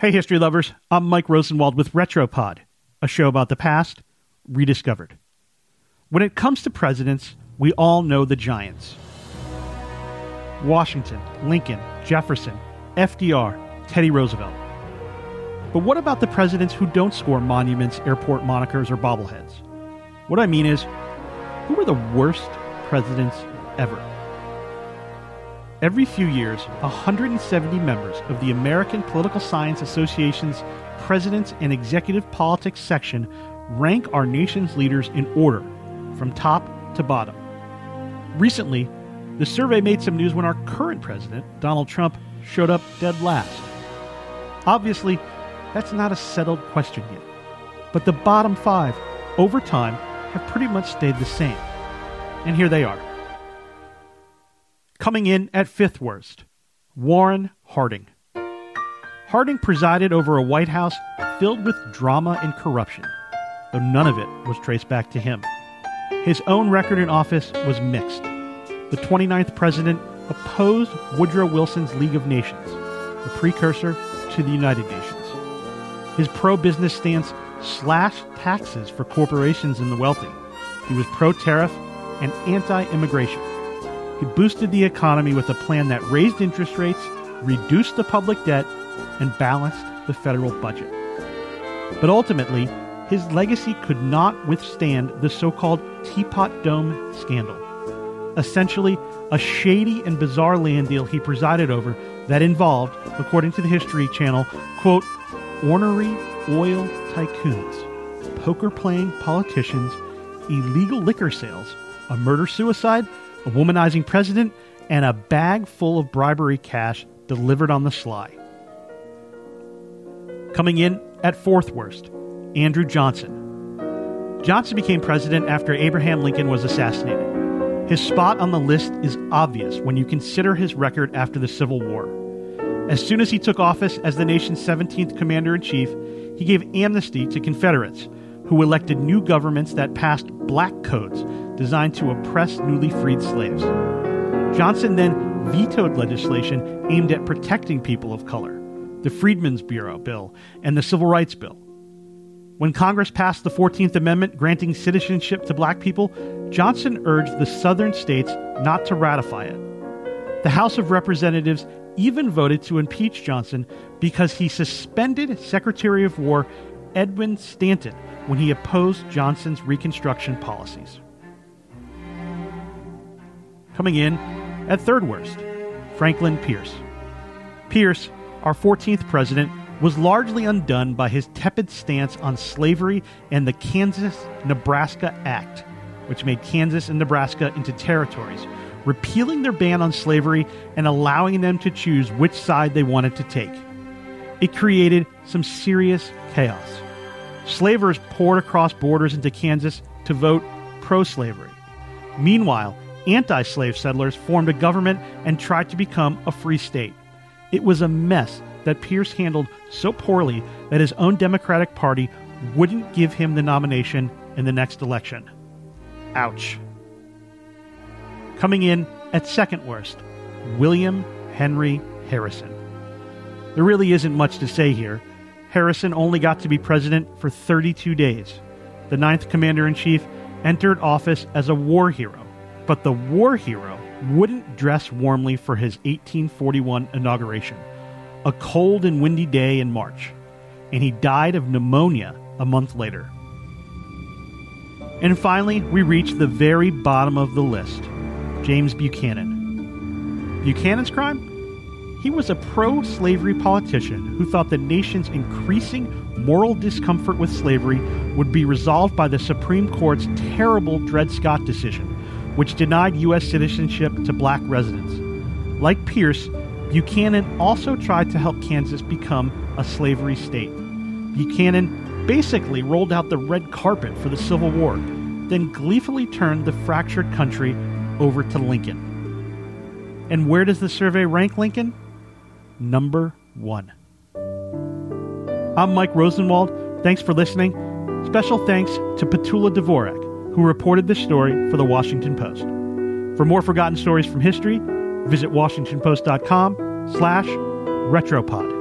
Hey, history lovers. I'm Mike Rosenwald with Retropod, a show about the past rediscovered. When it comes to presidents, we all know the giants Washington, Lincoln, Jefferson, FDR, Teddy Roosevelt. But what about the presidents who don't score monuments, airport monikers, or bobbleheads? What I mean is, who were the worst presidents ever? Every few years, 170 members of the American Political Science Association's Presidents and Executive Politics section rank our nation's leaders in order, from top to bottom. Recently, the survey made some news when our current president, Donald Trump, showed up dead last. Obviously, that's not a settled question yet. But the bottom five, over time, have pretty much stayed the same. And here they are. Coming in at fifth worst, Warren Harding. Harding presided over a White House filled with drama and corruption, though none of it was traced back to him. His own record in office was mixed. The 29th president opposed Woodrow Wilson's League of Nations, the precursor to the United Nations. His pro business stance slashed taxes for corporations and the wealthy. He was pro tariff and anti immigration. He boosted the economy with a plan that raised interest rates, reduced the public debt, and balanced the federal budget. But ultimately, his legacy could not withstand the so called Teapot Dome scandal. Essentially, a shady and bizarre land deal he presided over that involved, according to the History Channel, quote, ornery oil tycoons, poker playing politicians, illegal liquor sales, a murder suicide, a womanizing president, and a bag full of bribery cash delivered on the sly. Coming in at fourth worst, Andrew Johnson. Johnson became president after Abraham Lincoln was assassinated. His spot on the list is obvious when you consider his record after the Civil War. As soon as he took office as the nation's 17th commander in chief, he gave amnesty to Confederates who elected new governments that passed black codes designed to oppress newly freed slaves. Johnson then vetoed legislation aimed at protecting people of color the Freedmen's Bureau Bill and the Civil Rights Bill. When Congress passed the 14th Amendment granting citizenship to black people, Johnson urged the southern states not to ratify it. The House of Representatives even voted to impeach Johnson because he suspended Secretary of War Edwin Stanton when he opposed Johnson's Reconstruction policies. Coming in at third worst, Franklin Pierce. Pierce, our 14th president, was largely undone by his tepid stance on slavery and the Kansas Nebraska Act, which made Kansas and Nebraska into territories, repealing their ban on slavery and allowing them to choose which side they wanted to take. It created some serious chaos. Slavers poured across borders into Kansas to vote pro slavery. Meanwhile, anti slave settlers formed a government and tried to become a free state. It was a mess that Pierce handled so poorly that his own Democratic Party wouldn't give him the nomination in the next election. Ouch. Coming in at second worst, William Henry Harrison. There really isn't much to say here. Harrison only got to be president for 32 days. The ninth commander in chief entered office as a war hero, but the war hero wouldn't dress warmly for his 1841 inauguration, a cold and windy day in March, and he died of pneumonia a month later. And finally, we reach the very bottom of the list James Buchanan. Buchanan's crime? He was a pro slavery politician who thought the nation's increasing moral discomfort with slavery would be resolved by the Supreme Court's terrible Dred Scott decision, which denied U.S. citizenship to black residents. Like Pierce, Buchanan also tried to help Kansas become a slavery state. Buchanan basically rolled out the red carpet for the Civil War, then gleefully turned the fractured country over to Lincoln. And where does the survey rank Lincoln? number one. I'm Mike Rosenwald. Thanks for listening. Special thanks to Petula Dvorak, who reported this story for the Washington Post. For more forgotten stories from history, visit washingtonpost.com slash retropod.